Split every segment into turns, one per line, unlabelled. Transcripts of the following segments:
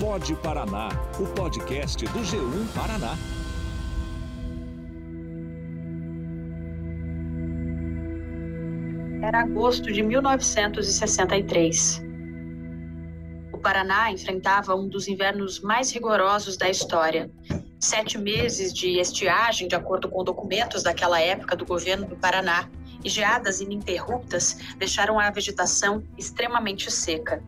Pode Paraná, o podcast do G1 Paraná.
Era agosto de 1963. O Paraná enfrentava um dos invernos mais rigorosos da história. Sete meses de estiagem, de acordo com documentos daquela época do governo do Paraná, e geadas ininterruptas deixaram a vegetação extremamente seca.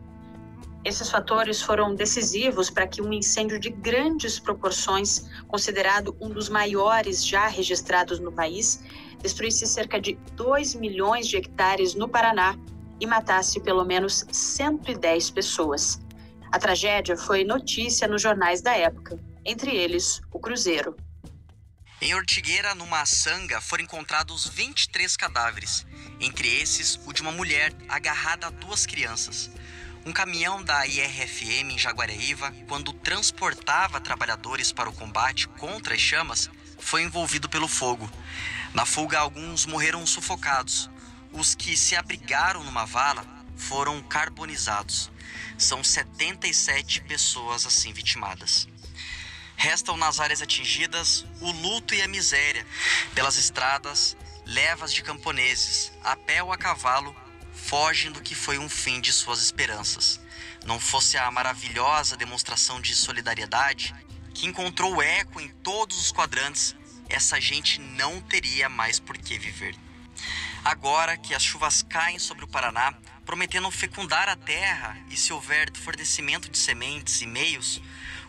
Esses fatores foram decisivos para que um incêndio de grandes proporções, considerado um dos maiores já registrados no país, destruísse cerca de 2 milhões de hectares no Paraná e matasse pelo menos 110 pessoas. A tragédia foi notícia nos jornais da época, entre eles o Cruzeiro.
Em Ortigueira, numa sanga, foram encontrados 23 cadáveres, entre esses o de uma mulher agarrada a duas crianças. Um caminhão da IRFM em Jaguareíva, quando transportava trabalhadores para o combate contra as chamas, foi envolvido pelo fogo. Na fuga, alguns morreram sufocados. Os que se abrigaram numa vala foram carbonizados. São 77 pessoas assim vitimadas. Restam nas áreas atingidas o luto e a miséria. Pelas estradas, levas de camponeses, a pé ou a cavalo, fogem do que foi um fim de suas esperanças. Não fosse a maravilhosa demonstração de solidariedade que encontrou eco em todos os quadrantes, essa gente não teria mais por que viver. Agora que as chuvas caem sobre o Paraná, prometendo fecundar a terra e se houver fornecimento de sementes e meios,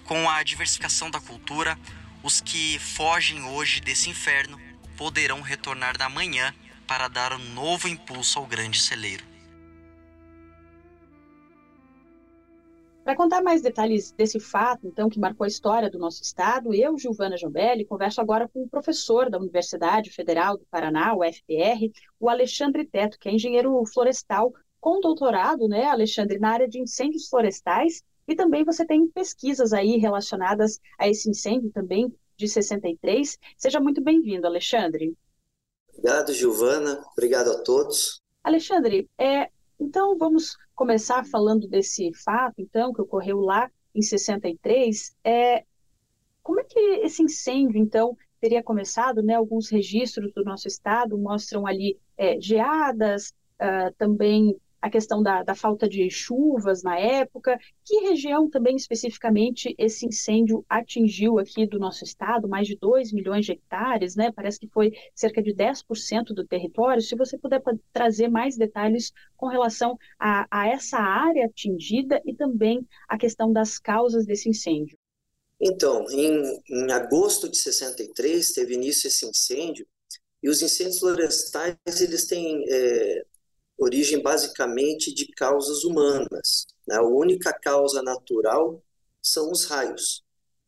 com a diversificação da cultura, os que fogem hoje desse inferno poderão retornar na manhã para dar um novo impulso ao grande celeiro.
Para contar mais detalhes desse fato, então, que marcou a história do nosso estado, eu, Gilvana Jambelli, converso agora com o professor da Universidade Federal do Paraná, o FPR, o Alexandre Teto, que é engenheiro florestal com doutorado, né, Alexandre, na área de incêndios florestais, e também você tem pesquisas aí relacionadas a esse incêndio também de 63. Seja muito bem-vindo, Alexandre.
Obrigado, Gilvana. Obrigado a todos.
Alexandre, é, então vamos começar falando desse fato, então, que ocorreu lá em 63. É, como é que esse incêndio, então, teria começado? Né? Alguns registros do nosso estado mostram ali é, geadas, uh, também a questão da, da, falta de chuvas na época. Que região também especificamente esse incêndio atingiu aqui do nosso estado? Mais de 2 milhões de hectares, né? Parece que foi cerca de 10% do território. Se você puder trazer mais detalhes com relação a, a essa área atingida e também a questão das causas desse incêndio.
Então, em, em agosto de 63 teve início esse incêndio e os incêndios florestais eles têm é, origem basicamente de causas humanas. Né? A única causa natural são os raios.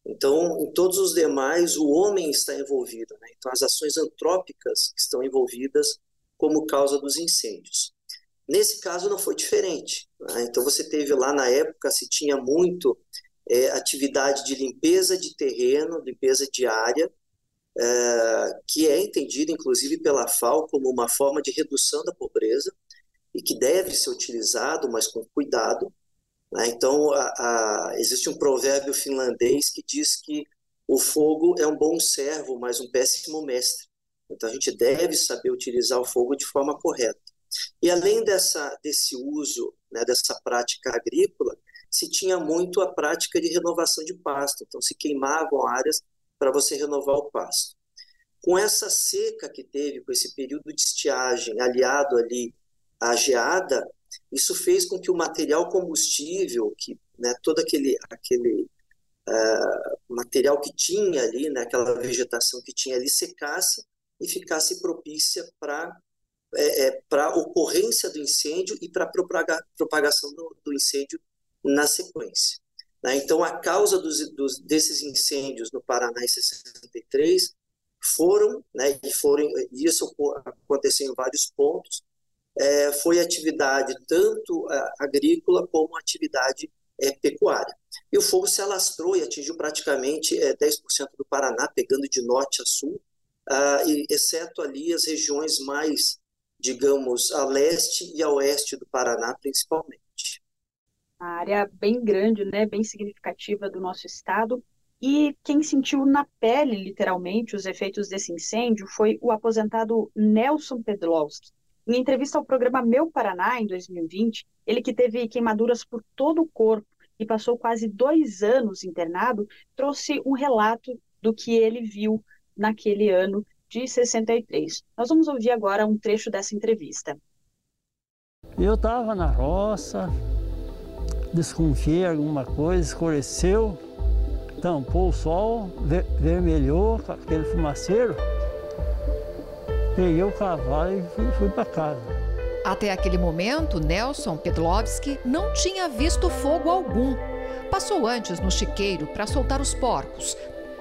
Então, em todos os demais, o homem está envolvido. Né? Então, as ações antrópicas estão envolvidas como causa dos incêndios. Nesse caso, não foi diferente. Né? Então, você teve lá na época, se tinha muito é, atividade de limpeza de terreno, limpeza de área, é, que é entendida, inclusive, pela FAO como uma forma de redução da pobreza e que deve ser utilizado, mas com cuidado. Né? Então, a, a, existe um provérbio finlandês que diz que o fogo é um bom servo, mas um péssimo mestre. Então, a gente deve saber utilizar o fogo de forma correta. E além dessa, desse uso, né, dessa prática agrícola, se tinha muito a prática de renovação de pasto. Então, se queimavam áreas para você renovar o pasto. Com essa seca que teve, com esse período de estiagem, aliado ali a geada, isso fez com que o material combustível, que né, todo aquele, aquele uh, material que tinha ali, né, aquela vegetação que tinha ali, secasse e ficasse propícia para é, é, para ocorrência do incêndio e para propaga, propagação do, do, incêndio na sequência. Né? Então, a causa dos, dos, desses incêndios no Paraná em 63 foram, né, e foram, isso aconteceu em vários pontos, é, foi atividade tanto agrícola como atividade é, pecuária. E o fogo se alastrou e atingiu praticamente é, 10% do Paraná, pegando de norte a sul, ah, e, exceto ali as regiões mais, digamos, a leste e a oeste do Paraná, principalmente.
uma área bem grande, né, bem significativa do nosso estado. E quem sentiu na pele, literalmente, os efeitos desse incêndio foi o aposentado Nelson Pedlowski. Em entrevista ao programa Meu Paraná, em 2020, ele que teve queimaduras por todo o corpo e passou quase dois anos internado, trouxe um relato do que ele viu naquele ano de 63. Nós vamos ouvir agora um trecho dessa entrevista.
Eu estava na roça, desconfiei alguma coisa, escureceu, tampou o sol, vermelhou aquele fumaceiro. Peguei o cavalo e fui, fui para casa.
Até aquele momento, Nelson Pedlovski não tinha visto fogo algum. Passou antes no chiqueiro para soltar os porcos.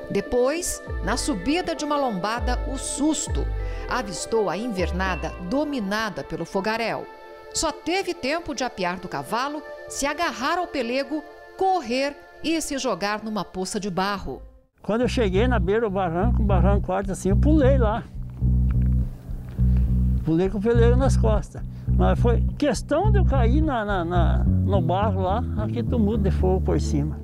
Depois, na subida de uma lombada, o susto. Avistou a invernada dominada pelo fogaréu. Só teve tempo de apiar do cavalo, se agarrar ao pelego, correr e se jogar numa poça de barro.
Quando eu cheguei na beira do barranco, um barranco alto assim, eu pulei lá. Pulei com o pelego nas costas. Mas foi questão de eu cair na, na, na no barro lá, aqui tumulto de fogo por cima.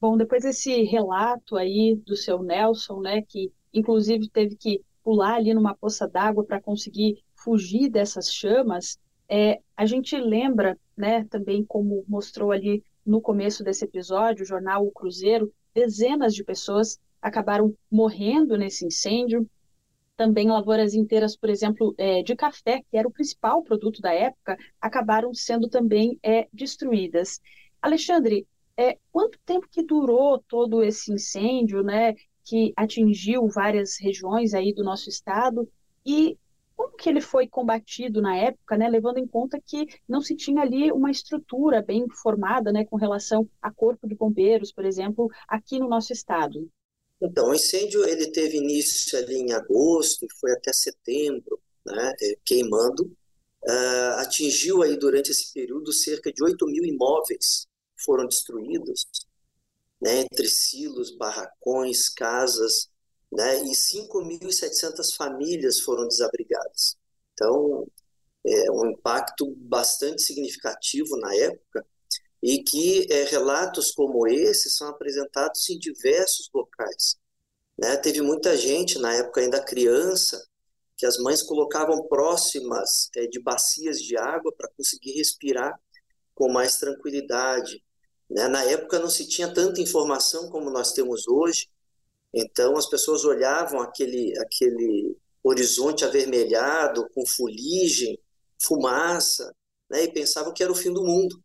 Bom, depois desse relato aí do seu Nelson, né, que inclusive teve que pular ali numa poça d'água para conseguir fugir dessas chamas, é, a gente lembra, né, também como mostrou ali no começo desse episódio, o jornal O Cruzeiro, dezenas de pessoas acabaram morrendo nesse incêndio. Também lavouras inteiras, por exemplo, é, de café, que era o principal produto da época, acabaram sendo também é, destruídas. Alexandre, é, quanto tempo que durou todo esse incêndio, né, que atingiu várias regiões aí do nosso estado? E como que ele foi combatido na época, né, levando em conta que não se tinha ali uma estrutura bem formada, né, com relação a corpo de bombeiros, por exemplo, aqui no nosso estado?
Então, o incêndio ele teve início ali em agosto e foi até setembro, né, é, queimando. Uh, atingiu aí durante esse período cerca de 8 mil imóveis foram destruídos, né, entre silos, barracões, casas, né, e 5.700 famílias foram desabrigadas. Então, é um impacto bastante significativo na época e que é, relatos como esse são apresentados em diversos locais. Né? Teve muita gente, na época ainda criança, que as mães colocavam próximas é, de bacias de água para conseguir respirar com mais tranquilidade. Né? Na época não se tinha tanta informação como nós temos hoje, então as pessoas olhavam aquele, aquele horizonte avermelhado, com fuligem, fumaça, né, e pensavam que era o fim do mundo.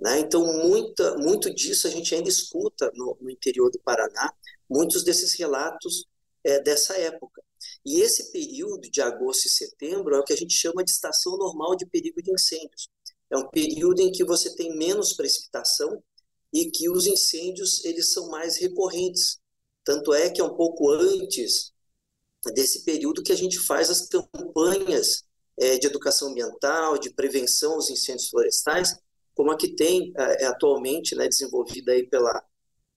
Né? Então, muita, muito disso a gente ainda escuta no, no interior do Paraná, muitos desses relatos é, dessa época. E esse período de agosto e setembro é o que a gente chama de estação normal de perigo de incêndios. É um período em que você tem menos precipitação e que os incêndios eles são mais recorrentes. Tanto é que é um pouco antes desse período que a gente faz as campanhas é, de educação ambiental, de prevenção aos incêndios florestais, como a que tem é, atualmente, né, desenvolvida aí pela,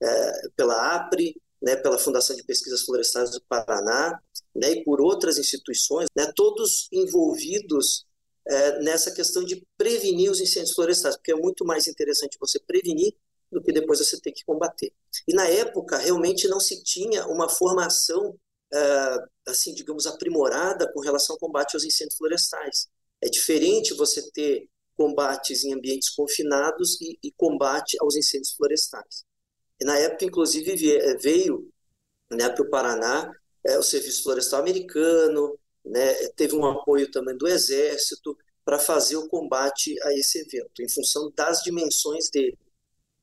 é, pela APRE, né, pela Fundação de Pesquisas Florestais do Paraná, né, e por outras instituições, né, todos envolvidos é, nessa questão de prevenir os incêndios florestais, porque é muito mais interessante você prevenir do que depois você ter que combater. E na época realmente não se tinha uma formação uh, assim, digamos, aprimorada com relação ao combate aos incêndios florestais. É diferente você ter combates em ambientes confinados e, e combate aos incêndios florestais. E na época, inclusive, eh, veio né, para o Paraná é, o Serviço Florestal Americano, né, teve um apoio também do Exército para fazer o combate a esse evento, em função das dimensões dele.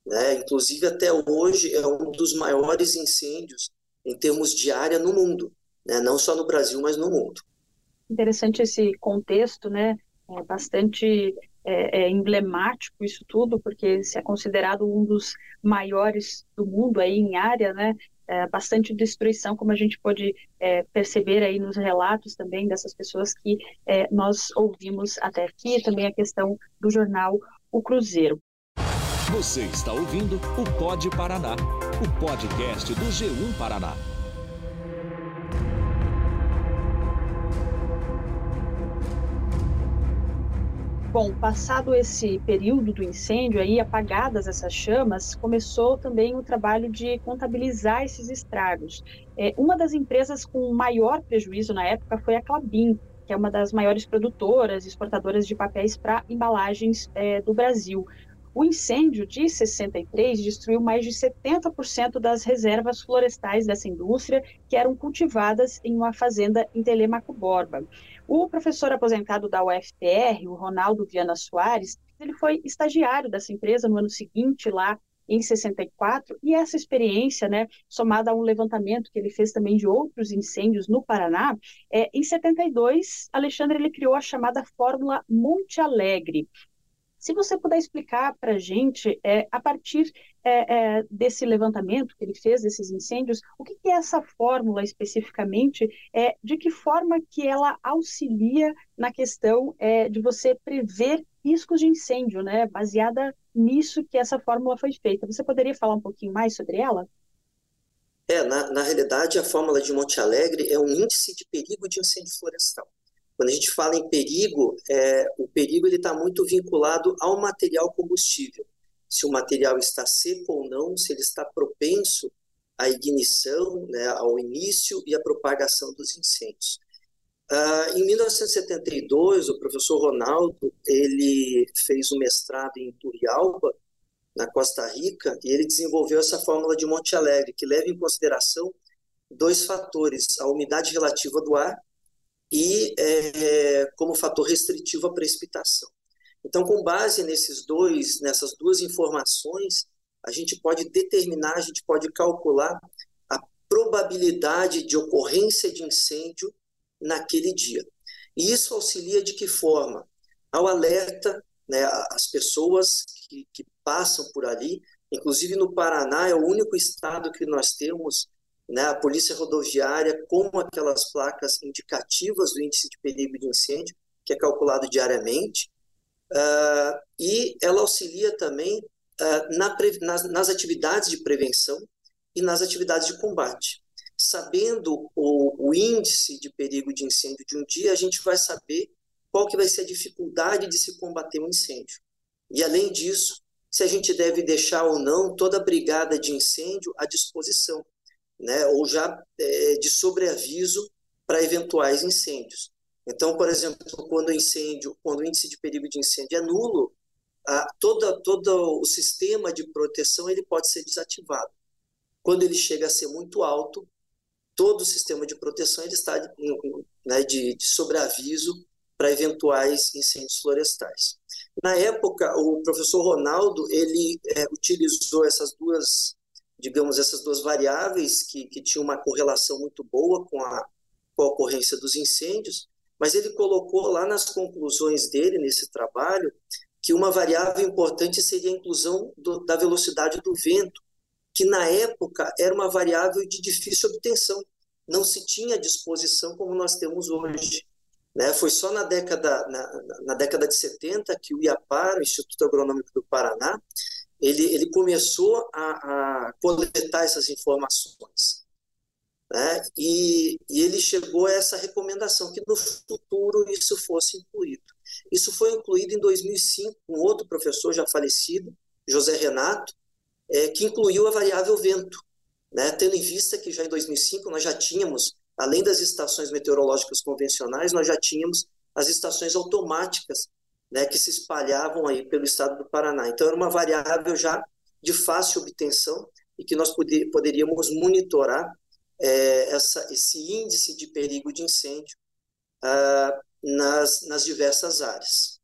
Né? Inclusive, até hoje, é um dos maiores incêndios em termos de área no mundo, né? não só no Brasil, mas no mundo.
Interessante esse contexto, né? É bastante é, é emblemático isso tudo, porque se é considerado um dos maiores do mundo aí em área, né? É, bastante destruição, como a gente pode é, perceber aí nos relatos também dessas pessoas que é, nós ouvimos até aqui, também a questão do jornal O Cruzeiro.
Você está ouvindo o Pod Paraná, o podcast do G1 Paraná.
Bom, passado esse período do incêndio, aí apagadas essas chamas, começou também o trabalho de contabilizar esses estragos. É, uma das empresas com maior prejuízo na época foi a Clabin, que é uma das maiores produtoras e exportadoras de papéis para embalagens é, do Brasil. O incêndio de 63 destruiu mais de 70% das reservas florestais dessa indústria, que eram cultivadas em uma fazenda em Telemaco Borba. O professor aposentado da UFPR, o Ronaldo Viana Soares, ele foi estagiário dessa empresa no ano seguinte, lá em 64, e essa experiência, né, somada a um levantamento que ele fez também de outros incêndios no Paraná, é, em 72, Alexandre ele criou a chamada Fórmula Monte Alegre, se você puder explicar para a gente, é, a partir é, é, desse levantamento que ele fez, desses incêndios, o que, que é essa fórmula especificamente, é, de que forma que ela auxilia na questão é, de você prever riscos de incêndio, né? baseada nisso que essa fórmula foi feita. Você poderia falar um pouquinho mais sobre ela?
É, na, na realidade, a fórmula de Monte Alegre é um índice de perigo de incêndio florestal. Quando a gente fala em perigo, é, o perigo está muito vinculado ao material combustível. Se o material está seco ou não, se ele está propenso à ignição, né, ao início e à propagação dos incêndios. Ah, em 1972, o professor Ronaldo ele fez um mestrado em Turrialba, na Costa Rica, e ele desenvolveu essa fórmula de Monte Alegre, que leva em consideração dois fatores: a umidade relativa do ar e é, como fator restritivo a precipitação. Então, com base nesses dois, nessas duas informações, a gente pode determinar, a gente pode calcular a probabilidade de ocorrência de incêndio naquele dia. E isso auxilia de que forma? Ao alerta né, as pessoas que, que passam por ali, inclusive no Paraná é o único estado que nós temos né, a polícia rodoviária com aquelas placas indicativas do índice de perigo de incêndio, que é calculado diariamente, uh, e ela auxilia também uh, na, nas, nas, atividades de prevenção e nas atividades de combate. Sabendo o, o índice de perigo de incêndio de um dia, a gente vai saber qual que vai ser a dificuldade de se combater um incêndio. E, além disso, se a gente deve deixar ou não toda a brigada de incêndio à disposição né, ou já é, de sobreaviso para eventuais incêndios. Então, por exemplo, quando incêndio, quando o índice de perigo de incêndio é nulo, a, toda, todo o sistema de proteção ele pode ser desativado. Quando ele chega a ser muito alto, todo o sistema de proteção ele está né, de, de sobreaviso para eventuais incêndios florestais. Na época, o professor Ronaldo ele é, utilizou essas duas digamos, essas duas variáveis que, que tinham uma correlação muito boa com a, com a ocorrência dos incêndios, mas ele colocou lá nas conclusões dele, nesse trabalho, que uma variável importante seria a inclusão do, da velocidade do vento, que na época era uma variável de difícil obtenção, não se tinha à disposição como nós temos hoje. Né? Foi só na década, na, na década de 70 que o IAPAR, o Instituto Agronômico do Paraná, ele, ele começou a, a coletar essas informações. Né? E, e, ele chegou a essa recomendação que no futuro isso fosse incluído. Isso foi incluído em 2005 com um outro professor já falecido, José Renato, é, que incluiu a variável vento, né? tendo em vista que já em 2005 nós já tínhamos, além das estações meteorológicas convencionais, nós já tínhamos as estações automáticas né, que se espalhavam aí pelo estado do Paraná. Então, era uma variável já de fácil obtenção e que nós poder, poderíamos monitorar é, essa, esse índice de perigo de incêndio ah, nas, nas diversas áreas.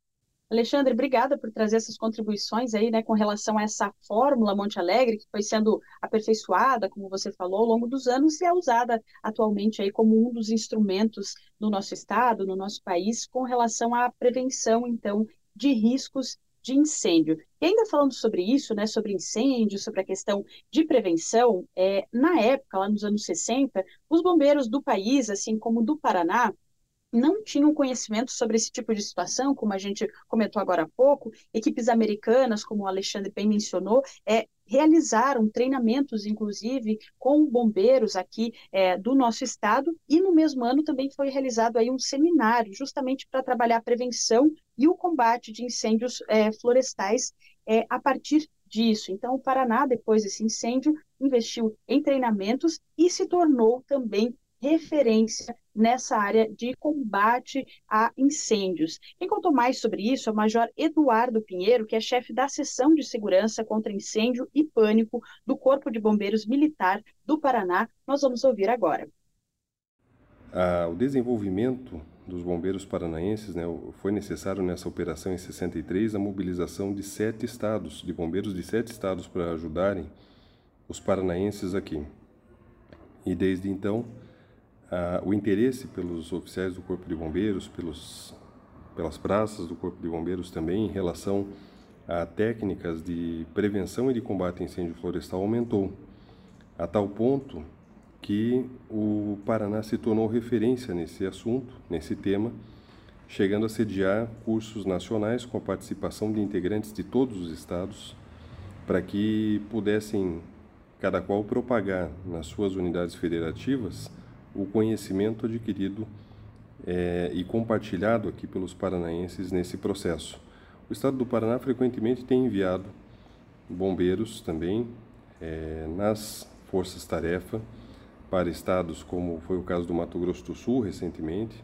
Alexandre, obrigada por trazer essas contribuições aí, né, com relação a essa fórmula Monte Alegre, que foi sendo aperfeiçoada, como você falou, ao longo dos anos e é usada atualmente aí como um dos instrumentos no nosso estado, no nosso país, com relação à prevenção, então, de riscos de incêndio. E ainda falando sobre isso, né, sobre incêndio, sobre a questão de prevenção, é, na época, lá nos anos 60, os bombeiros do país, assim como do Paraná, não tinham conhecimento sobre esse tipo de situação, como a gente comentou agora há pouco, equipes americanas, como o Alexandre bem mencionou, é, realizaram treinamentos, inclusive, com bombeiros aqui é, do nosso estado, e no mesmo ano também foi realizado aí um seminário, justamente para trabalhar a prevenção e o combate de incêndios é, florestais é, a partir disso. Então, o Paraná, depois desse incêndio, investiu em treinamentos e se tornou também referência nessa área de combate a incêndios. Quem contou mais sobre isso é o Major Eduardo Pinheiro, que é chefe da seção de segurança contra incêndio e pânico do Corpo de Bombeiros Militar do Paraná. Nós vamos ouvir agora.
Ah, o desenvolvimento dos bombeiros paranaenses, né, foi necessário nessa operação em 63 a mobilização de sete estados, de bombeiros de sete estados para ajudarem os paranaenses aqui. E desde então, ah, o interesse pelos oficiais do Corpo de Bombeiros, pelos, pelas praças do Corpo de Bombeiros também, em relação a técnicas de prevenção e de combate a incêndio florestal aumentou, a tal ponto que o Paraná se tornou referência nesse assunto, nesse tema, chegando a sediar cursos nacionais com a participação de integrantes de todos os estados, para que pudessem cada qual propagar nas suas unidades federativas o conhecimento adquirido é, e compartilhado aqui pelos paranaenses nesse processo. O Estado do Paraná frequentemente tem enviado bombeiros também é, nas forças-tarefa para estados como foi o caso do Mato Grosso do Sul recentemente,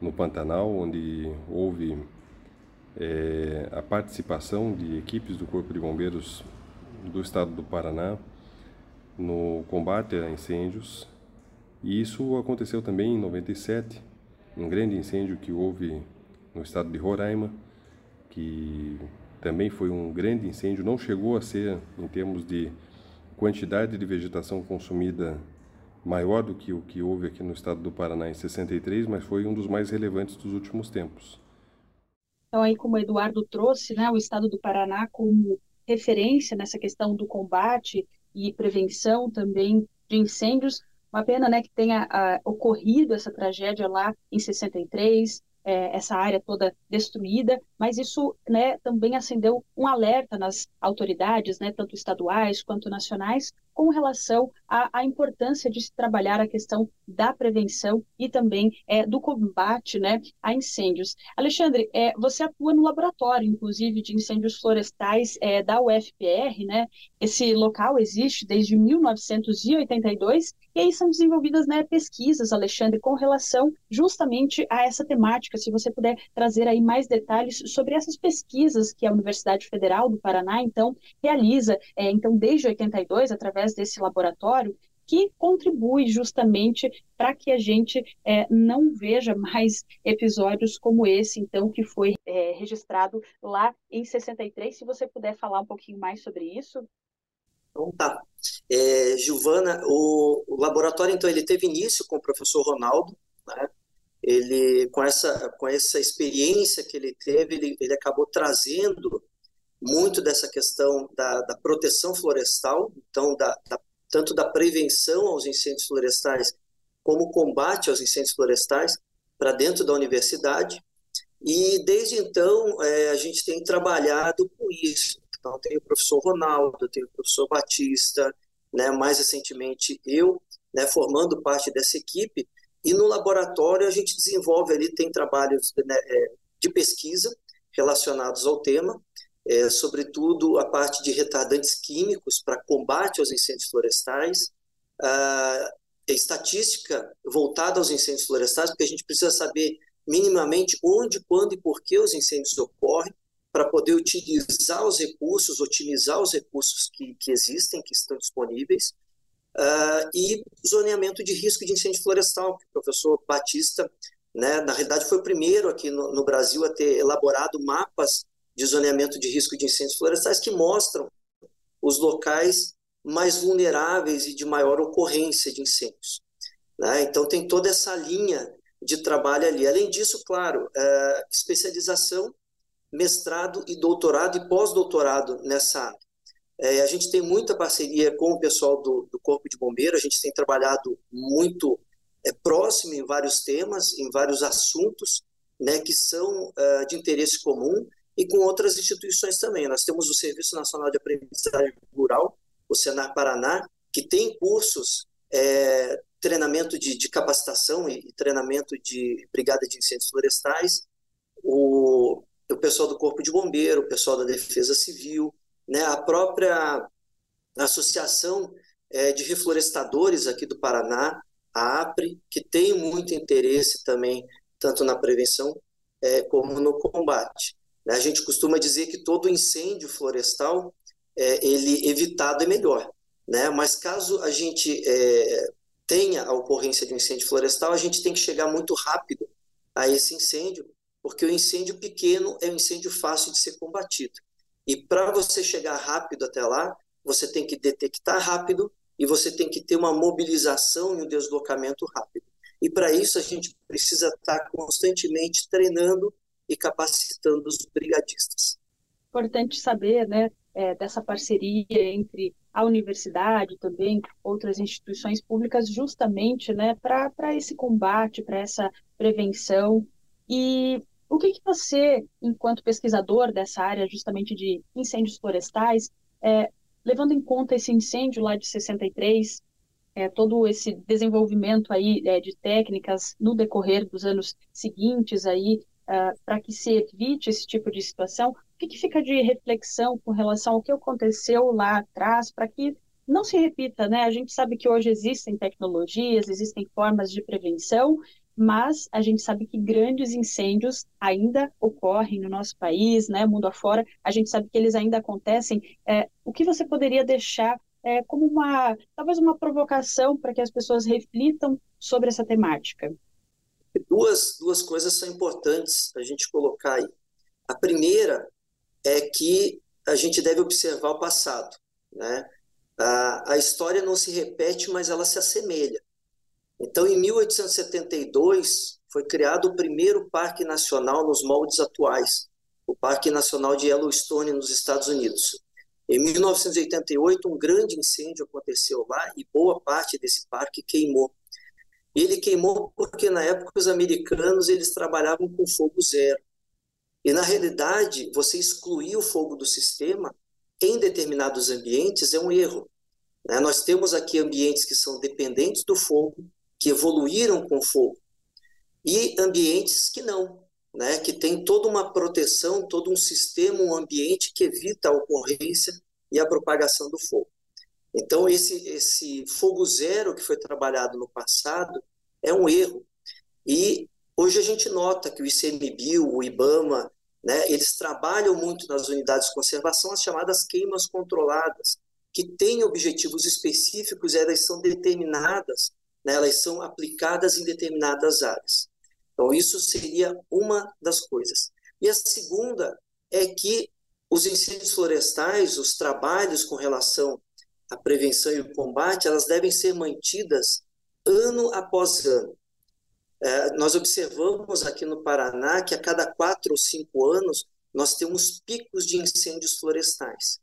no Pantanal, onde houve é, a participação de equipes do Corpo de Bombeiros do Estado do Paraná no combate a incêndios e isso aconteceu também em 97, um grande incêndio que houve no estado de Roraima, que também foi um grande incêndio, não chegou a ser, em termos de quantidade de vegetação consumida, maior do que o que houve aqui no estado do Paraná em 63, mas foi um dos mais relevantes dos últimos tempos.
Então, aí, como o Eduardo trouxe, né, o estado do Paraná como referência nessa questão do combate e prevenção também de incêndios, uma pena né, que tenha uh, ocorrido essa tragédia lá em 63, é, essa área toda destruída, mas isso né, também acendeu um alerta nas autoridades, né, tanto estaduais quanto nacionais, com relação à, à, importância de se trabalhar a questão da prevenção e também é, do combate né, a incêndios. Alexandre, é, você atua no laboratório, inclusive, de incêndios florestais é, da UFPR, né? Esse local existe desde 1982 e aí são desenvolvidas né, pesquisas, Alexandre, com relação justamente a essa temática. Se você puder trazer aí mais detalhes sobre essas pesquisas que a Universidade Federal do Paraná, então, realiza, é, então, desde 82, através através desse laboratório que contribui justamente para que a gente é, não veja mais episódios como esse, então, que foi é, registrado lá em 63. Se você puder falar um pouquinho mais sobre isso.
Então tá. É, o, o, laboratório, então, ele teve início com o professor Ronaldo, né? Ele, com essa, com essa experiência que ele teve, ele, ele acabou trazendo muito dessa questão da, da proteção florestal, então, da, da, tanto da prevenção aos incêndios florestais, como combate aos incêndios florestais, para dentro da universidade. E desde então, é, a gente tem trabalhado com isso. Então, tem o professor Ronaldo, tem o professor Batista, né, mais recentemente eu, né, formando parte dessa equipe. E no laboratório, a gente desenvolve ali, tem trabalhos né, é, de pesquisa relacionados ao tema, é, sobretudo a parte de retardantes químicos para combate aos incêndios florestais, a estatística voltada aos incêndios florestais, porque a gente precisa saber minimamente onde, quando e por que os incêndios ocorrem, para poder utilizar os recursos, otimizar os recursos que, que existem, que estão disponíveis, uh, e zoneamento de risco de incêndio florestal, que o professor Batista, né, na realidade, foi o primeiro aqui no, no Brasil a ter elaborado mapas de zoneamento de risco de incêndios florestais que mostram os locais mais vulneráveis e de maior ocorrência de incêndios. Né? Então, tem toda essa linha de trabalho ali. Além disso, claro, é, especialização, mestrado e doutorado e pós-doutorado nessa área. É, a gente tem muita parceria com o pessoal do, do Corpo de Bombeiro, a gente tem trabalhado muito é, próximo em vários temas, em vários assuntos né, que são uh, de interesse comum e com outras instituições também. Nós temos o Serviço Nacional de Aprendizagem Rural, o Senar Paraná, que tem cursos, é, treinamento de, de capacitação e, treinamento de brigada de incêndios florestais, o, o pessoal do Corpo de Bombeiro, o pessoal da Defesa Civil, né, a própria Associação é, de Reflorestadores aqui do Paraná, a APRE, que tem muito interesse também, tanto na prevenção é, como no combate. Né? A gente costuma dizer que todo incêndio florestal, é, ele evitado é melhor, né? mas caso a gente é, tenha a ocorrência de um incêndio florestal, a gente tem que chegar muito rápido a esse incêndio, porque o incêndio pequeno é um incêndio fácil de ser combatido. E para você chegar rápido até lá, você tem que detectar rápido e você tem que ter uma mobilização e um deslocamento rápido. E para isso a gente precisa estar tá constantemente treinando e capacitando os brigadistas.
Importante saber, né, é, dessa parceria entre a universidade também, outras instituições públicas, justamente, né, para esse combate, para essa prevenção. E o que, que você, enquanto pesquisador dessa área, justamente de incêndios florestais, é, levando em conta esse incêndio lá de 63, é, todo esse desenvolvimento aí é, de técnicas no decorrer dos anos seguintes aí uh, para que se evite esse tipo de situação, o que, que fica de reflexão com relação ao que aconteceu lá atrás para que não se repita, né? A gente sabe que hoje existem tecnologias, existem formas de prevenção, mas a gente sabe que grandes incêndios ainda ocorrem no nosso país, né, mundo afora, a gente sabe que eles ainda acontecem. É, o que você poderia deixar é, como uma, talvez uma provocação para que as pessoas reflitam sobre essa temática?
Duas, duas coisas são importantes a gente colocar aí. A primeira é que a gente deve observar o passado, né? A, a história não se repete, mas ela se assemelha. Então, em 1872, foi criado o primeiro parque nacional nos moldes atuais, o Parque Nacional de Yellowstone, nos Estados Unidos. Em 1988, um grande incêndio aconteceu lá e boa parte desse parque queimou. Ele queimou porque, na época, os americanos eles trabalhavam com fogo zero. E, na realidade, você excluir o fogo do sistema em determinados ambientes é um erro. Né? Nós temos aqui ambientes que são dependentes do fogo, que evoluíram com fogo, e ambientes que não, né, que tem toda uma proteção, todo um sistema, um ambiente que evita a ocorrência e a propagação do fogo. Então, esse, esse fogo zero que foi trabalhado no passado é um erro. E hoje a gente nota que o ICMBio, o IBAMA, né, eles trabalham muito nas unidades de conservação as chamadas queimas controladas, que têm objetivos específicos elas são determinadas né, elas são aplicadas em determinadas áreas. Então, isso seria uma das coisas. E a segunda é que os incêndios florestais, os trabalhos com relação à prevenção e o combate, elas devem ser mantidas ano após ano. É, nós observamos aqui no Paraná que a cada quatro ou cinco anos nós temos picos de incêndios florestais.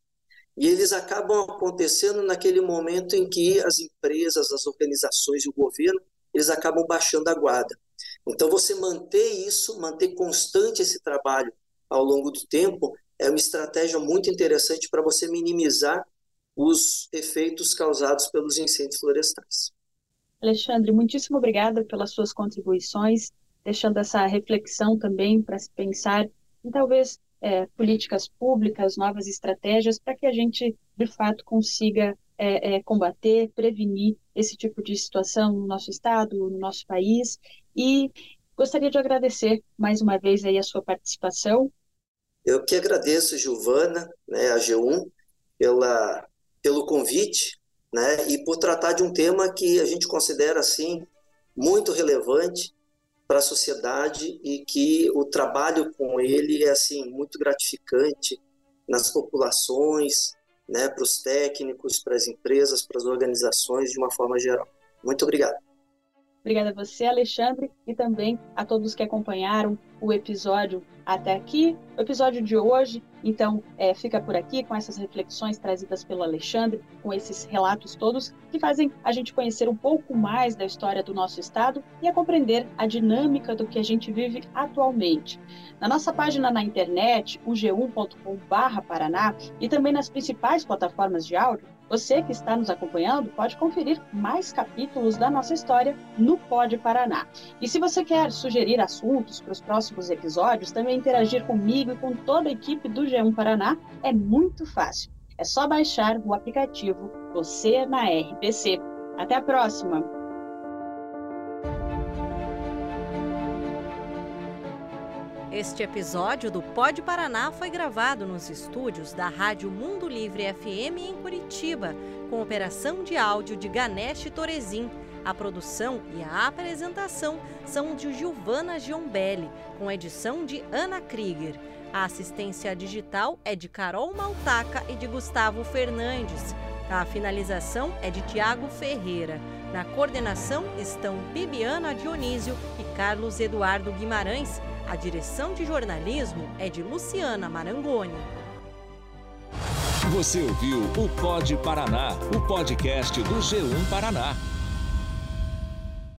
E eles acabam acontecendo naquele momento em que as empresas, as organizações e o governo, eles acabam baixando a guarda. Então, você manter isso, manter constante esse trabalho ao longo do tempo, é uma estratégia muito interessante para você minimizar os efeitos causados pelos incêndios florestais.
Alexandre, muitíssimo obrigada pelas suas contribuições, deixando essa reflexão também para se pensar em talvez é, políticas públicas, novas estratégias, para que a gente, de fato, consiga é, é, combater, prevenir esse tipo de situação no nosso estado, no nosso país. E gostaria de agradecer mais uma vez aí a sua participação.
Eu que agradeço, Giovana, né, a G1, pela, pelo convite né, e por tratar de um tema que a gente considera assim muito relevante para a sociedade e que o trabalho com ele é assim muito gratificante nas populações, né, para os técnicos, para as empresas, para as organizações de uma forma geral. Muito obrigado.
Obrigada a você, Alexandre, e também a todos que acompanharam o episódio até aqui o episódio de hoje. Então, é, fica por aqui com essas reflexões trazidas pelo Alexandre, com esses relatos todos que fazem a gente conhecer um pouco mais da história do nosso estado e a compreender a dinâmica do que a gente vive atualmente. Na nossa página na internet, o g1.com/paraná e também nas principais plataformas de áudio, você que está nos acompanhando pode conferir mais capítulos da nossa história no Pod Paraná. E se você quer sugerir assuntos para os próximos episódios, também interagir comigo e com toda a equipe do G1 Paraná, é muito fácil. É só baixar o aplicativo Você na RPC. Até a próxima!
Este episódio do Pod Paraná foi gravado nos estúdios da Rádio Mundo Livre FM em Curitiba, com operação de áudio de Ganesh Torezin. A produção e a apresentação são de Giovana Giombelli, com edição de Ana Krieger. A assistência digital é de Carol Maltaca e de Gustavo Fernandes. A finalização é de Tiago Ferreira. Na coordenação estão Bibiana Dionísio e Carlos Eduardo Guimarães. A direção de jornalismo é de Luciana Marangoni.
Você ouviu o Pod Paraná, o podcast do G1 Paraná.